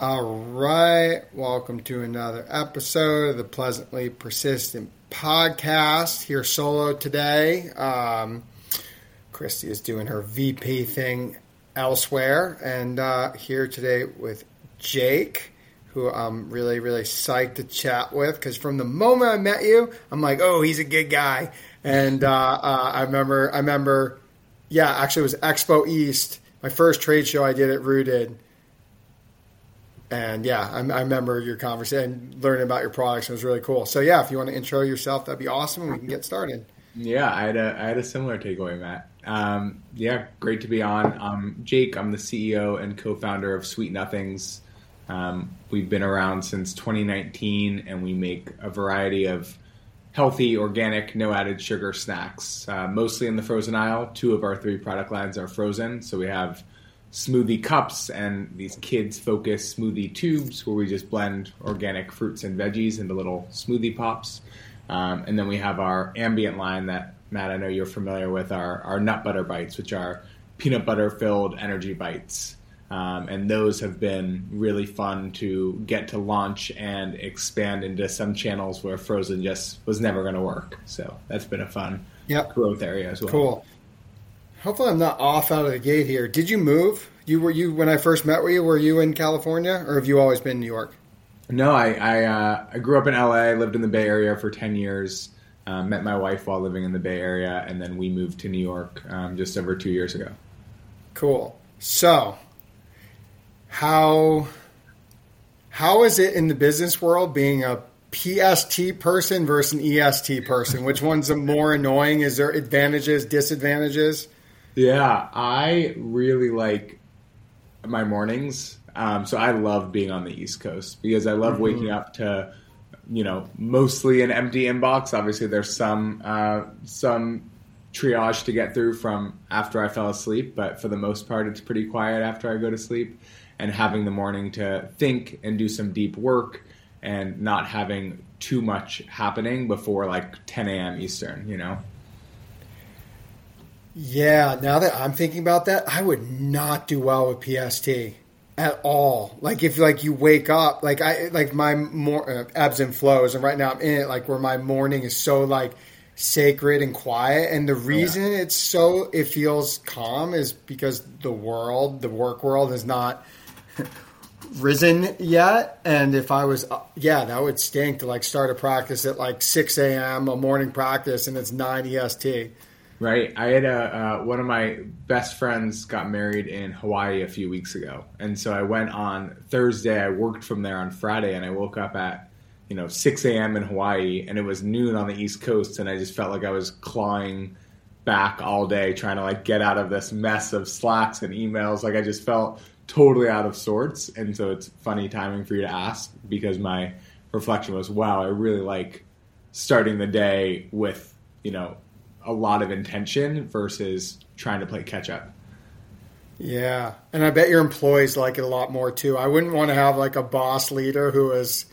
All right. Welcome to another episode of the Pleasantly Persistent podcast. Here solo today. Um, Christy is doing her VP thing elsewhere, and uh, here today with Jake, who I'm really, really psyched to chat with because from the moment I met you, I'm like, oh, he's a good guy. And uh, uh, I remember, I remember, yeah, actually, it was Expo East, my first trade show I did at Rooted and yeah, I, I, remember your conversation, learning about your products. It was really cool. So yeah, if you want to intro yourself, that'd be awesome. We can get started. Yeah, I had a I had a similar takeaway, Matt. Um, yeah, great to be on. Um, Jake, I'm the CEO and co-founder of Sweet Nothings. Um, we've been around since 2019, and we make a variety of healthy, organic, no added sugar snacks, uh, mostly in the frozen aisle. Two of our three product lines are frozen, so we have smoothie cups and these kids focused smoothie tubes where we just blend organic fruits and veggies into little smoothie pops. Um, and then we have our ambient line that Matt, I know you're familiar with, our, our nut butter bites, which are peanut butter filled energy bites. Um, and those have been really fun to get to launch and expand into some channels where frozen just was never going to work. So that's been a fun yep. growth area as well. Cool. Hopefully, I'm not off out of the gate here. Did you move? You were you when I first met with you? Were you in California, or have you always been in New York? No, I I, uh, I grew up in LA. Lived in the Bay Area for ten years. Uh, met my wife while living in the Bay Area, and then we moved to New York um, just over two years ago. Cool. So, how how is it in the business world being a PST person versus an EST person? Which one's more annoying? Is there advantages, disadvantages? Yeah, I really like my mornings. Um, so I love being on the East Coast because I love mm-hmm. waking up to, you know, mostly an empty inbox. Obviously, there's some uh, some triage to get through from after I fell asleep, but for the most part, it's pretty quiet after I go to sleep. And having the morning to think and do some deep work, and not having too much happening before like 10 a.m. Eastern, you know. Yeah, now that I'm thinking about that, I would not do well with PST at all. Like if like you wake up, like I like my more uh, ebbs and flows, and right now I'm in it like where my morning is so like sacred and quiet, and the reason yeah. it's so it feels calm is because the world, the work world, is not. risen yet and if i was uh, yeah that would stink to like start a practice at like 6 a.m a morning practice and it's 9 est Right. I had a uh, one of my best friends got married in Hawaii a few weeks ago, and so I went on Thursday. I worked from there on Friday, and I woke up at you know 6 a.m. in Hawaii, and it was noon on the East Coast, and I just felt like I was clawing back all day trying to like get out of this mess of slacks and emails. Like I just felt totally out of sorts, and so it's funny timing for you to ask because my reflection was, wow, I really like starting the day with you know a lot of intention versus trying to play catch up. Yeah, and I bet your employees like it a lot more too. I wouldn't want to have like a boss leader who is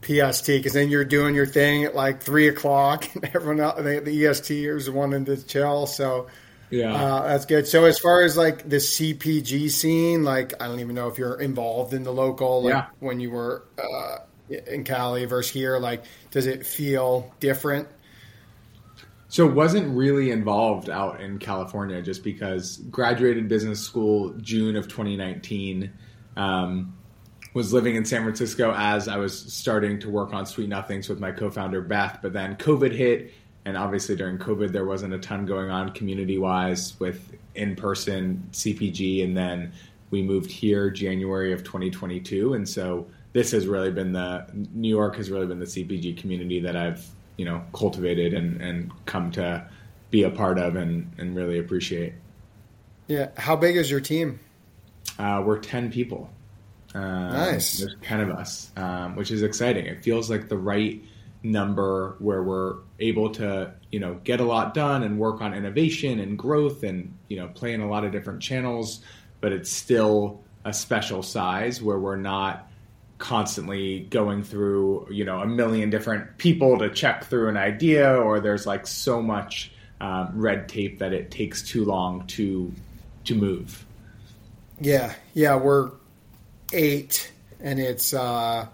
PST because then you're doing your thing at like three o'clock, and everyone else, the, the ESTers wanting to chill. So yeah, uh, that's good. So as far as like the CPG scene, like I don't even know if you're involved in the local, like yeah. when you were uh, in Cali versus here. Like, does it feel different? So wasn't really involved out in California just because graduated business school June of 2019. Um, was living in San Francisco as I was starting to work on Sweet Nothings with my co-founder Beth, but then COVID hit, and obviously during COVID there wasn't a ton going on community-wise with in-person CPG, and then we moved here January of 2022, and so this has really been the New York has really been the CPG community that I've you know cultivated and and come to be a part of and and really appreciate. Yeah, how big is your team? Uh, we're ten people. Uh, nice. There's ten of us, um, which is exciting. It feels like the right number where we're able to you know get a lot done and work on innovation and growth and you know play in a lot of different channels, but it's still a special size where we're not constantly going through you know a million different people to check through an idea or there's like so much um, red tape that it takes too long to to move yeah yeah we're eight and it's uh,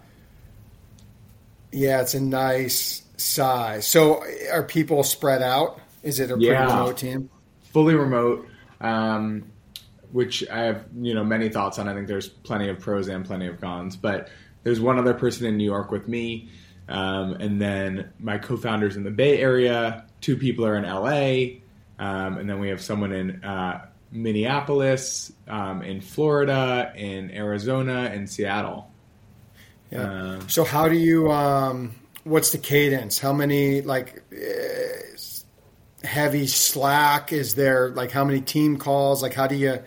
yeah, it's a nice size. So, are people spread out? Is it a pretty Yeah. remote team? fully remote, um, which I have you know many thoughts on. I think there's plenty of pros and plenty of cons, but there's one other person in New York with me, um, and then my co-founders in the Bay Area. Two people are in LA, um, and then we have someone in uh, Minneapolis, um, in Florida, in Arizona, and Seattle. Yeah. Um, So how do you? Um, what's the cadence? How many like is heavy slack is there? Like how many team calls? Like how do you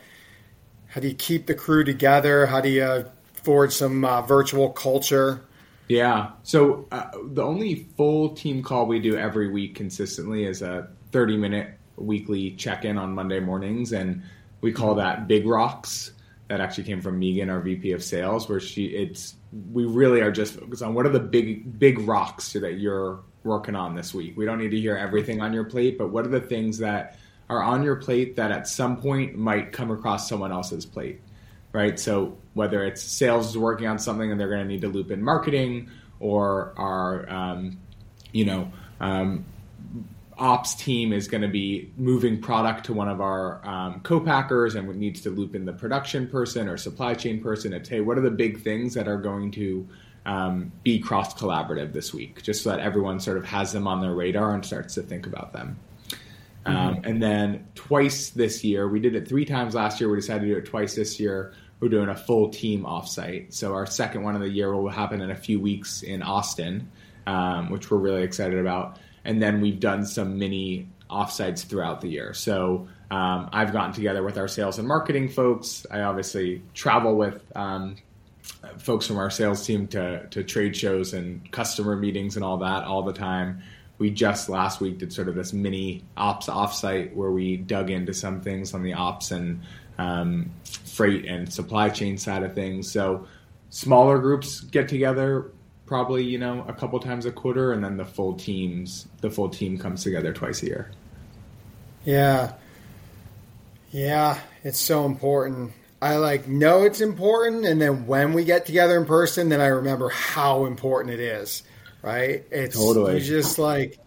how do you keep the crew together? How do you forge some uh, virtual culture? Yeah. So uh, the only full team call we do every week consistently is a 30 minute weekly check in on Monday mornings. And we call that Big Rocks. That actually came from Megan, our VP of sales, where she, it's, we really are just focused on what are the big, big rocks that you're working on this week. We don't need to hear everything on your plate, but what are the things that are on your plate that at some point might come across someone else's plate? right? So whether it's sales is working on something and they're going to need to loop in marketing, or our um, you know um, ops team is going to be moving product to one of our um, co-packers and needs to loop in the production person or supply chain person. It's hey, what are the big things that are going to um, be cross collaborative this week, just so that everyone sort of has them on their radar and starts to think about them. Um, and then twice this year, we did it three times last year. We decided to do it twice this year. We're doing a full team offsite. So our second one of the year will happen in a few weeks in Austin, um, which we're really excited about. And then we've done some mini offsites throughout the year. So um, I've gotten together with our sales and marketing folks. I obviously travel with um, folks from our sales team to, to trade shows and customer meetings and all that all the time. We just last week did sort of this mini ops offsite where we dug into some things on the ops and um, freight and supply chain side of things. So smaller groups get together probably you know a couple times a quarter, and then the full teams the full team comes together twice a year. Yeah. Yeah, it's so important. I like know it's important and then when we get together in person then I remember how important it is. Right? It's Totally. just like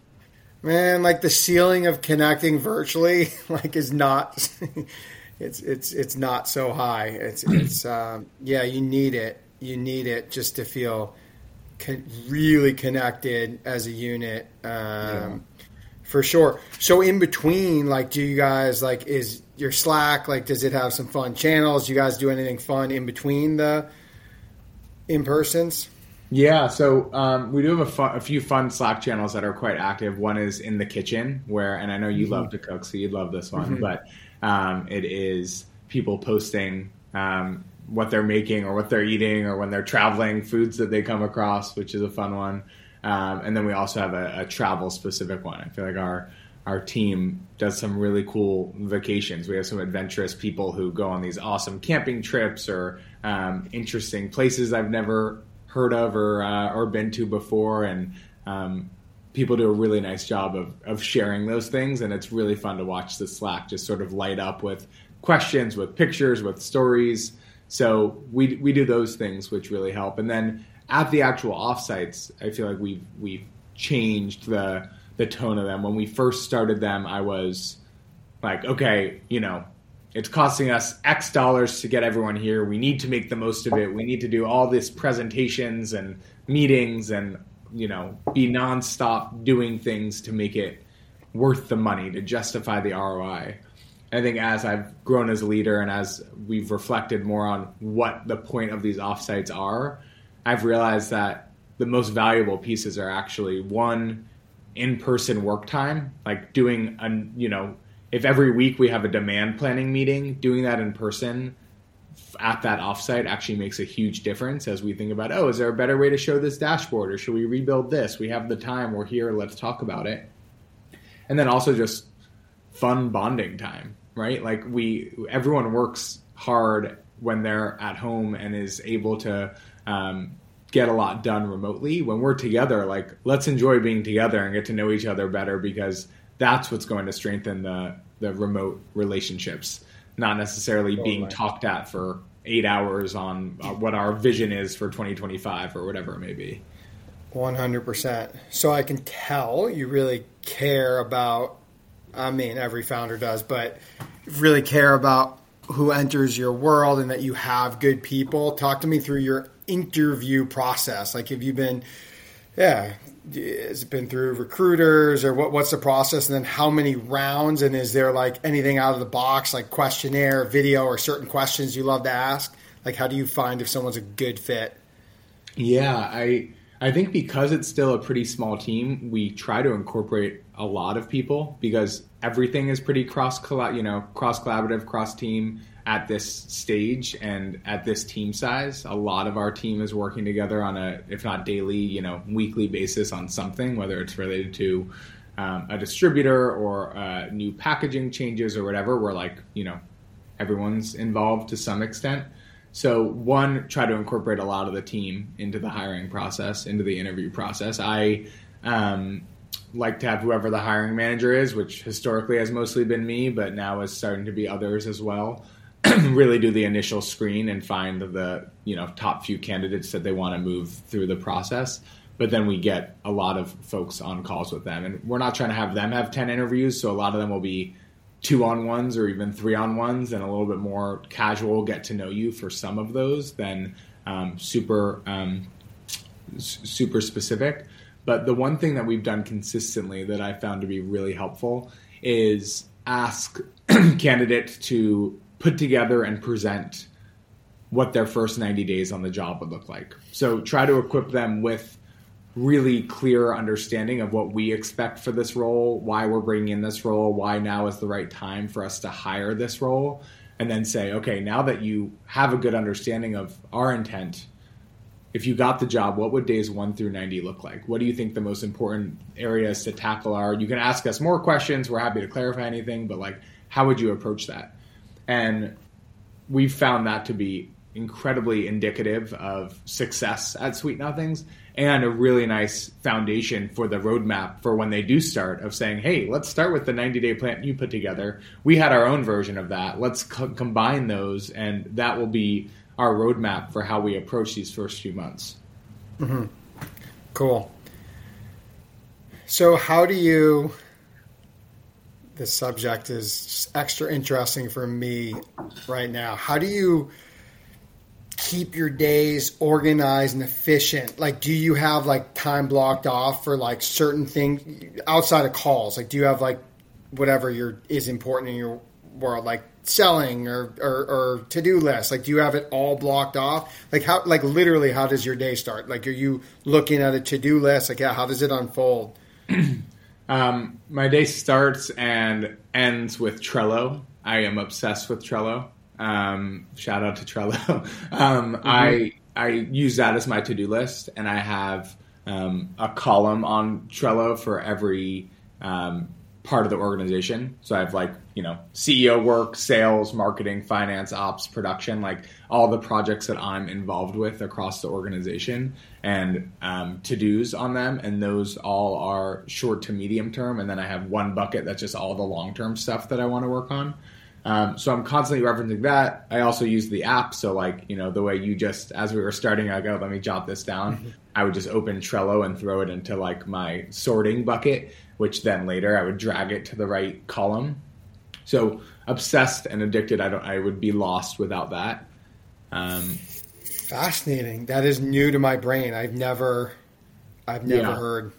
man, like the ceiling of connecting virtually like is not it's it's it's not so high. It's it's um, yeah, you need it. You need it just to feel con- really connected as a unit. Um, for sure. So in between, like, do you guys like is your Slack like? Does it have some fun channels? Do you guys do anything fun in between the in persons? Yeah, so um, we do have a, a few fun Slack channels that are quite active. One is in the kitchen, where, and I know you love to cook, so you'd love this one, but um, it is people posting um, what they're making or what they're eating or when they're traveling, foods that they come across, which is a fun one. Um, and then we also have a, a travel specific one. I feel like our our team does some really cool vacations. We have some adventurous people who go on these awesome camping trips or um, interesting places I've never heard of or uh, or been to before, and um, people do a really nice job of of sharing those things, and it's really fun to watch the Slack just sort of light up with questions, with pictures, with stories. So we we do those things, which really help, and then at the actual offsites, I feel like we've we've changed the the tone of them. When we first started them, I was like, okay, you know, it's costing us X dollars to get everyone here. We need to make the most of it. We need to do all this presentations and meetings and you know be nonstop doing things to make it worth the money to justify the ROI. I think as I've grown as a leader and as we've reflected more on what the point of these offsites are, I've realized that the most valuable pieces are actually one in-person work time, like doing a you know if every week we have a demand planning meeting, doing that in person at that offsite actually makes a huge difference as we think about oh is there a better way to show this dashboard or should we rebuild this? We have the time, we're here, let's talk about it. And then also just fun bonding time, right? Like we everyone works hard when they're at home and is able to um, get a lot done remotely. When we're together, like let's enjoy being together and get to know each other better because that's what's going to strengthen the the remote relationships. not necessarily totally. being talked at for eight hours on uh, what our vision is for 2025 or whatever it may be. 100%. So I can tell you really care about, I mean, every founder does, but really care about who enters your world and that you have good people. Talk to me through your interview process. Like, have you been, yeah, has it been through recruiters or what, what's the process? And then how many rounds? And is there like anything out of the box, like questionnaire, video, or certain questions you love to ask? Like, how do you find if someone's a good fit? Yeah, I I think because it's still a pretty small team, we try to incorporate a lot of people because everything is pretty cross you know cross collaborative, cross team at this stage and at this team size. A lot of our team is working together on a, if not daily, you know, weekly basis on something, whether it's related to um, a distributor or uh, new packaging changes or whatever. We're like, you know, everyone's involved to some extent. So one, try to incorporate a lot of the team into the hiring process, into the interview process. I um, like to have whoever the hiring manager is, which historically has mostly been me, but now is starting to be others as well. really do the initial screen and find the you know top few candidates that they want to move through the process. But then we get a lot of folks on calls with them, and we're not trying to have them have ten interviews. So a lot of them will be two on ones or even three on ones and a little bit more casual get to know you for some of those than um, super um, super specific but the one thing that we've done consistently that i found to be really helpful is ask candidates to put together and present what their first 90 days on the job would look like so try to equip them with really clear understanding of what we expect for this role, why we're bringing in this role, why now is the right time for us to hire this role, and then say, okay, now that you have a good understanding of our intent, if you got the job, what would days one through 90 look like? What do you think the most important areas to tackle are? You can ask us more questions. We're happy to clarify anything, but like, how would you approach that? And we've found that to be incredibly indicative of success at Sweet Nothings and a really nice foundation for the roadmap for when they do start of saying, hey, let's start with the 90 day plan you put together. We had our own version of that. Let's co- combine those, and that will be our roadmap for how we approach these first few months. Mm-hmm. Cool. So, how do you? The subject is extra interesting for me right now. How do you? keep your days organized and efficient? Like, do you have like time blocked off for like certain things outside of calls? Like, do you have like whatever your is important in your world, like selling or, or, or to do list? Like, do you have it all blocked off? Like, how, like, literally, how does your day start? Like, are you looking at a to do list? Like, yeah, how does it unfold? um, my day starts and ends with Trello. I am obsessed with Trello. Um, shout out to Trello. um, mm-hmm. I I use that as my to do list, and I have um, a column on Trello for every um, part of the organization. So I have like you know CEO work, sales, marketing, finance, ops, production, like all the projects that I'm involved with across the organization, and um, to dos on them. And those all are short to medium term. And then I have one bucket that's just all the long term stuff that I want to work on. Um, so I'm constantly referencing that. I also use the app. So like, you know, the way you just, as we were starting, I go, let me jot this down. Mm-hmm. I would just open Trello and throw it into like my sorting bucket, which then later I would drag it to the right column. So obsessed and addicted, I don't, I would be lost without that. Um, Fascinating. That is new to my brain. I've never, I've never yeah. heard.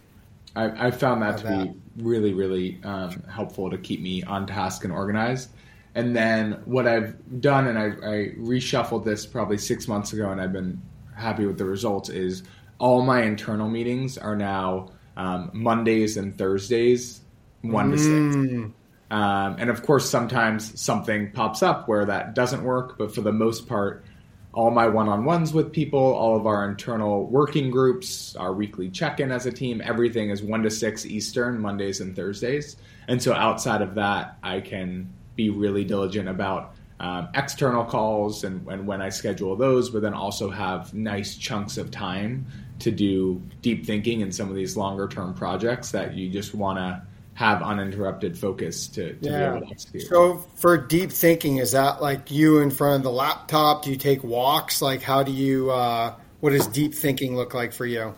I, I found that to that. be really, really um, helpful to keep me on task and organized. And then what I've done, and I, I reshuffled this probably six months ago, and I've been happy with the results, is all my internal meetings are now um, Mondays and Thursdays, one mm. to six. Um, and of course, sometimes something pops up where that doesn't work, but for the most part, all my one on ones with people, all of our internal working groups, our weekly check in as a team, everything is one to six Eastern, Mondays and Thursdays. And so outside of that, I can be really diligent about um, external calls and, and when I schedule those, but then also have nice chunks of time to do deep thinking in some of these longer term projects that you just want to have uninterrupted focus to, to Yeah. be able to execute. So for deep thinking, is that like you in front of the laptop? Do you take walks? Like how do you? Uh, what does deep thinking look like for you?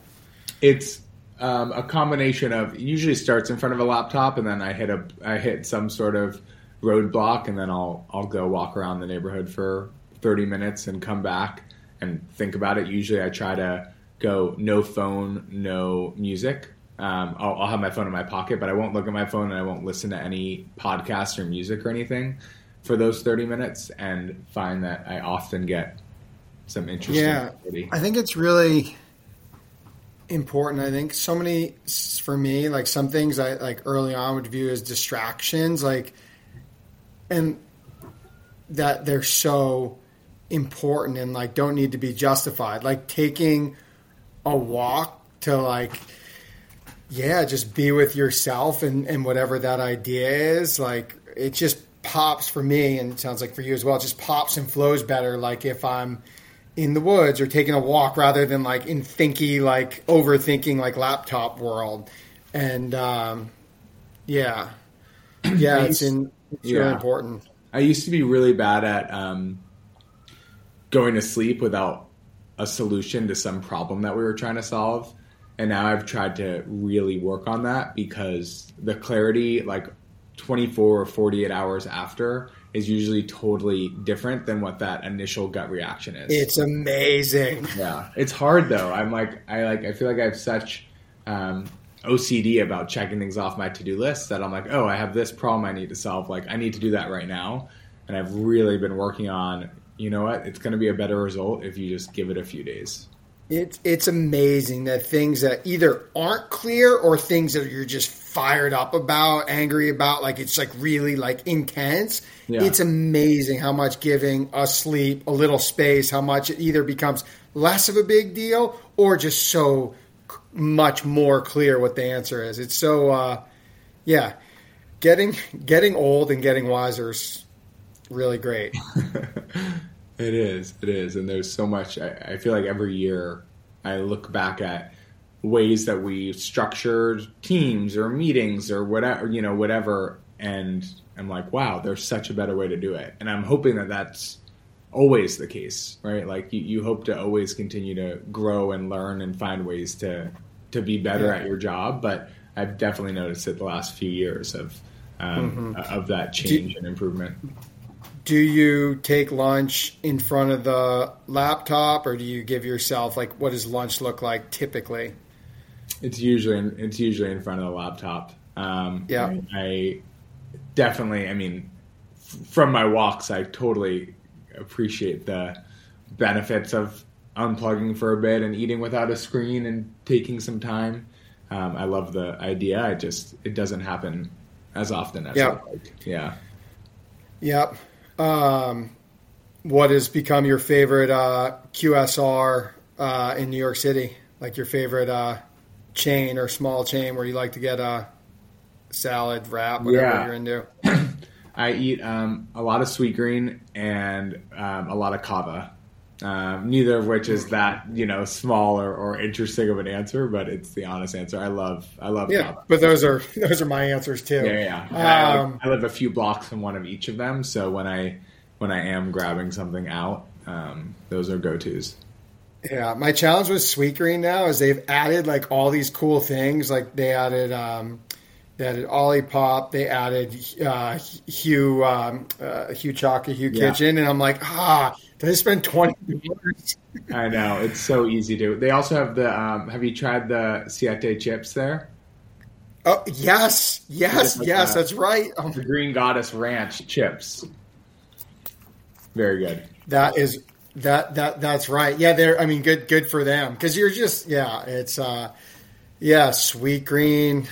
It's um, a combination of it usually starts in front of a laptop, and then I hit a I hit some sort of roadblock, and then I'll I'll go walk around the neighborhood for thirty minutes and come back and think about it. Usually, I try to go no phone, no music. Um, I'll, I'll have my phone in my pocket, but I won't look at my phone and I won't listen to any podcasts or music or anything for those thirty minutes, and find that I often get some interesting. Yeah. activity. I think it's really important. I think so many for me, like some things I like early on would view as distractions, like, and that they're so important and like don't need to be justified. Like taking a walk to like, yeah, just be with yourself and, and whatever that idea is. Like it just pops for me, and it sounds like for you as well. It just pops and flows better. Like if I'm in the woods or taking a walk rather than like in thinky like overthinking like laptop world and um yeah yeah it's in it's really important I used to be really bad at um, going to sleep without a solution to some problem that we were trying to solve. And now I've tried to really work on that because the clarity, like 24 or 48 hours after, is usually totally different than what that initial gut reaction is. it's amazing Yeah, it's hard though. I'm like, I like, I feel like I have such um, OCD about checking things off my to do list that I'm like, oh, I have this problem I need to solve. Like, I need to do that right now. And I've really been working on, you know what? It's going to be a better result if you just give it a few days. It's it's amazing that things that either aren't clear or things that you're just fired up about, angry about, like it's like really like intense. Yeah. It's amazing how much giving a sleep, a little space, how much it either becomes less of a big deal or just so much more clear what the answer is. It's so uh yeah, getting getting old and getting wiser is really great. It is. It is. And there's so much. I, I feel like every year I look back at ways that we structured teams or meetings or whatever, you know, whatever. And I'm like, wow, there's such a better way to do it. And I'm hoping that that's always the case, right? Like you, you hope to always continue to grow and learn and find ways to, to be better Yeah. at your job. But I've definitely noticed it the last few years of, um, of that change and improvement. Do you take lunch in front of the laptop or do you give yourself like what does lunch look like typically It's usually in, it's usually in front of the laptop. Um, Yeah. I, I definitely. I mean, f- from my walks, I totally appreciate the benefits of unplugging for a bit and eating without a screen and taking some time. Um, I love the idea. I just it doesn't happen as often as Yeah. I'd like. Yeah. yep um, what has become your favorite uh, qsr uh, in new york city like your favorite uh, chain or small chain where you like to get a salad wrap whatever Yeah. you're into I eat um, a lot of Sweetgreen and um, a lot of Cava. Um, neither of which is that you know small or, or interesting of an answer, but it's the honest answer. I love I love yeah but those are those are my answers too Yeah, yeah. I, Um, live, I live a few blocks from one of each of them, so when I when I am grabbing something out, um, those are go tos. Yeah, my challenge with Sweetgreen now is they've added like all these cool things. Like they added, um, they added Olipop, they added uh, Hu, um, uh, Hu Chaka, Hu Yeah. Kitchen, and I'm like, ah, I spend twenty dollars? I know it's so easy to. They also have the. Um, have you tried the Siete chips there? Oh yes, yes, like yes, that. that's right. Oh, The Green Goddess Ranch chips. Very good. that is that that that's right. Yeah, they're. I mean, good good for them because you're just yeah. It's uh, yeah. Sweetgreen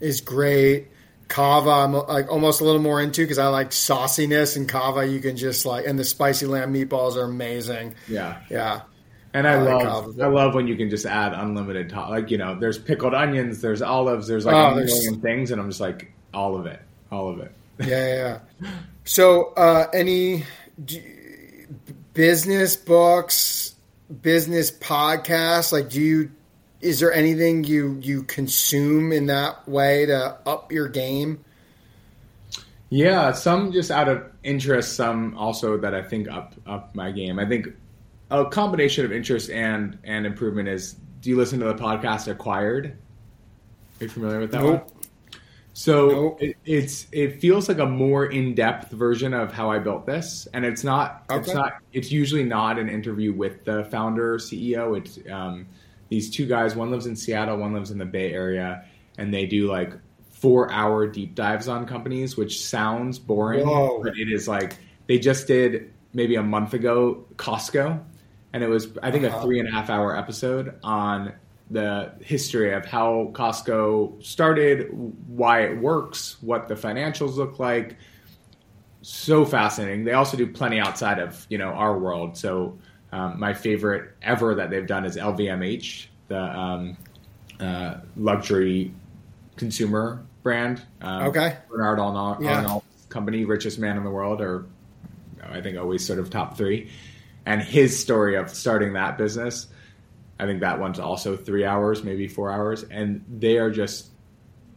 is great. Cava, I'm like almost a little more into because I like sauciness and Cava. You can just like, and the spicy lamb meatballs are amazing. Yeah. Yeah, And I, I love olives. I love when you can just add unlimited like you know there's pickled onions there's olives there's like Oh, a million things and I'm just like all of it all of it yeah, yeah. yeah. So, uh, any do, business books, business podcasts? Like, do you is there anything you you consume in that way to up your game? Yeah, some just out of interest, some also that I think up up my game. I think a combination of interest and and improvement is. Do you listen to the podcast Acquired? Are you familiar with that Nope. one? So Nope. it, it's it feels like a more in depth version of how I built this, and it's not it's not it's usually not an interview with the founder or CEO. It's um, these two guys. One lives in Seattle, one lives in the Bay Area, and they do like four hour deep dives on companies, which sounds boring, Whoa. but it is like they just did maybe a month ago Costco, and it was I think a Uh-huh. three and a half hour episode on the history of how Costco started, why it works, what the financials look like. So fascinating. They also do plenty outside of you know our world. So um, my favorite ever that they've done is LVMH, the um, uh, luxury consumer brand. Um, Okay. Bernard Arnault, Yeah. Arnault's company, richest man in the world, or I think always sort of top three. And his story of starting that business, I think that one's also three hours, maybe four hours. And they are just,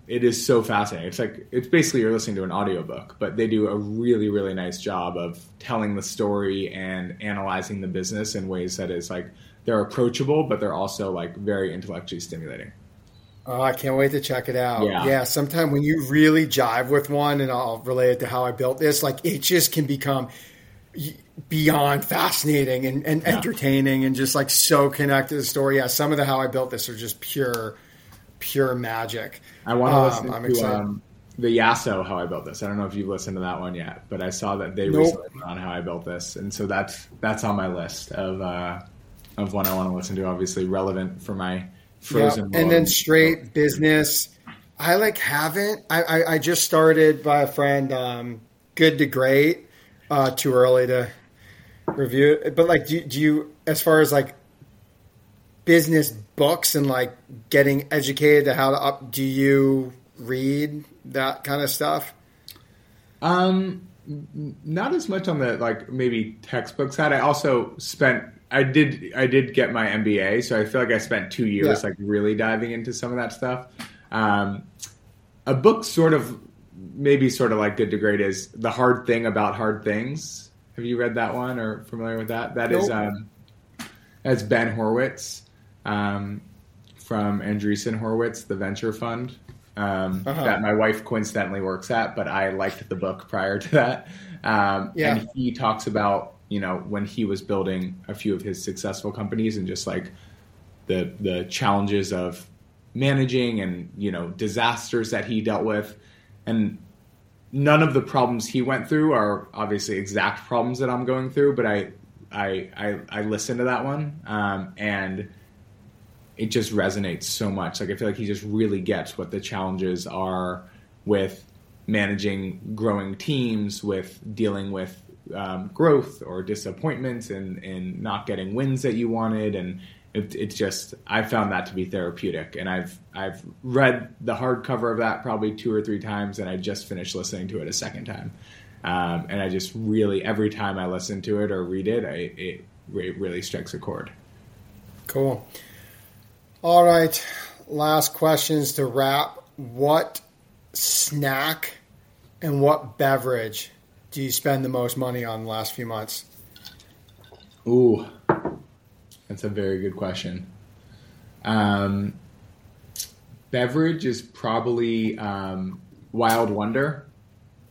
it is so fascinating. It's like, it's basically you're listening to an audiobook, but they do a really, really nice job of telling the story and analyzing the business in ways that is like, they're approachable, but they're also like very intellectually stimulating. Oh, I can't wait to check it out. Yeah. Yeah, sometime when you really jive with one, and I'll relate it to how I built this, like it just can become beyond fascinating and, and entertaining and just like so connected to the story. Yeah, some of the how I built this are just pure, pure magic. I want to Um, listen I'm to um, the Yasso How I Built This. I don't know if you've listened to that one yet, but I saw that they Nope. recently put on How I Built This, and so that's that's on my list of uh, of one I want to listen to. Obviously relevant for my Yeah, frozen. and then straight business. I like haven't. I, I, I just started by a friend. Um, good to great. Uh, too early to review it, but like, do, do you as far as like business books and like getting educated to how to up? Do you read that kind of stuff? Um, not as much on the like maybe textbook side. I also spent. I did. I did get my MBA, so I feel like I spent two years Yeah. like really diving into some of that stuff. Um, a book sort of maybe sort of like Good to Great is the hard thing about hard things. Have you read that one or familiar with that? That is Nope. um, that's Ben Horowitz um, from Andreessen Horowitz, the venture fund um, Uh-huh. that my wife coincidentally works at, but I liked the book prior to that. Um, Yeah. And he talks about you know when he was building a few of his successful companies and just like the the challenges of managing and you know disasters that he dealt with and none of the problems he went through are obviously exact problems that I'm going through but I I I, I listened to that one um, and it just resonates so much. Like I feel like he just really gets what the challenges are with managing growing teams with dealing with um, growth or disappointments and, and not getting wins that you wanted. And it, it's just I found that to be therapeutic. And I've I've read the hardcover of that probably two or three times and I just finished listening to it a second time. Um, and I just really every time I listen to it or read it I, it, it really strikes a chord. Cool. All right. Last questions to wrap. What snack and what beverage do you spend the most money on the last few months? Ooh, that's a very good question. Um, beverage is probably um, Wild Wonder.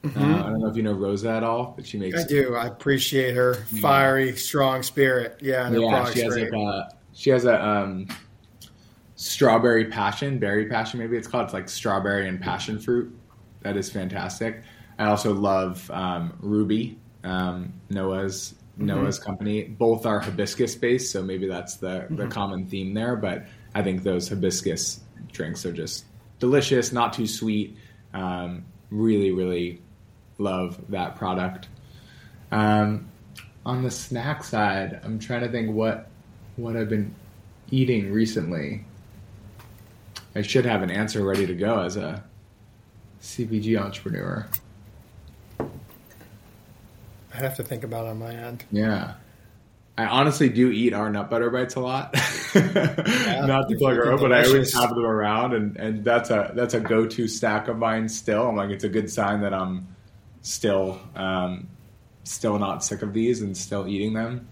Uh, I don't know if you know Rosa at all, but she makes I do. I appreciate her fiery, strong spirit. Yeah, yeah, she has like a she has a um, strawberry passion, berry passion, maybe it's called. It's like strawberry and passion fruit. That is fantastic. I also love um, Ruby, um, Noah's Mm-hmm. Noah's company. Both are hibiscus based, so maybe that's the Mm-hmm. the common theme there. But I think those hibiscus drinks are just delicious, not too sweet. Um, really, really love that product. Um, on the snack side, I'm trying to think what what I've been eating recently. I should have an answer ready to go as a CPG entrepreneur. I have to think about it on my end. Yeah. I honestly do eat our nut butter bites a lot. Not to plug our own, but I always have them around, and, and that's a that's a go to stack of mine. Still, I'm like it's a good sign that I'm still um, still not sick of these and still eating them.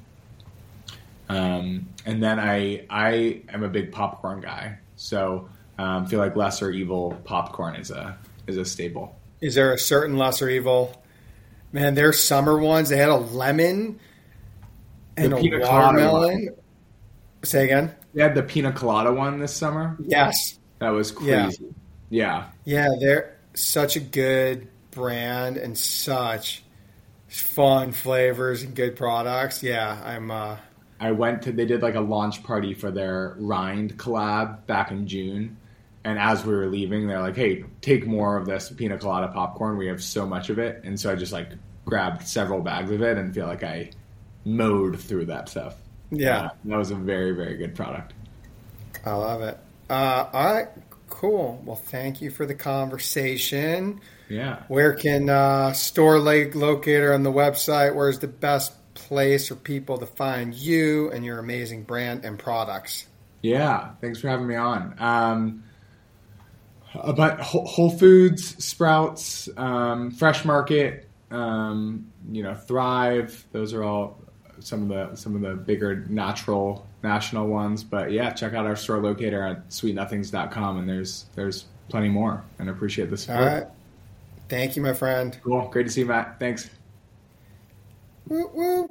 Um, and then I I am a big popcorn guy, so um, feel like LesserEvil popcorn is a is a staple. Is there a certain LesserEvil? Man, their summer ones, they had a lemon and The a watermelon. Say again? They had the pina colada one this summer. Yes. That was Yeah. crazy. Yeah. Yeah, they're such a good brand and such fun flavors and good products. Yeah, I'm uh I went to they did like a launch party for their rind collab back in June. And as we were leaving, they're like, "Hey, take more of this pina colada popcorn. We have so much of it." And so I just like grabbed several bags of it and feel like I mowed through that stuff. yeah, Uh, that was a very very good product. I love it. Uh all right, cool. Well, thank you for the conversation. Yeah. Where can uh store lake locator on the website? Where's the best place for people to find you and your amazing brand and products? Yeah, thanks for having me on. Um, about Whole Whole Foods, Sprouts, um, Fresh Market, um, you know, Thrive. Those are all some of the some of the bigger natural national ones. But yeah, check out our store locator at sweetnothings.com, and there's there's plenty more. And I appreciate the All right. Thank you, my friend. Cool, great to see you, Matt. Thanks. Woo, woo.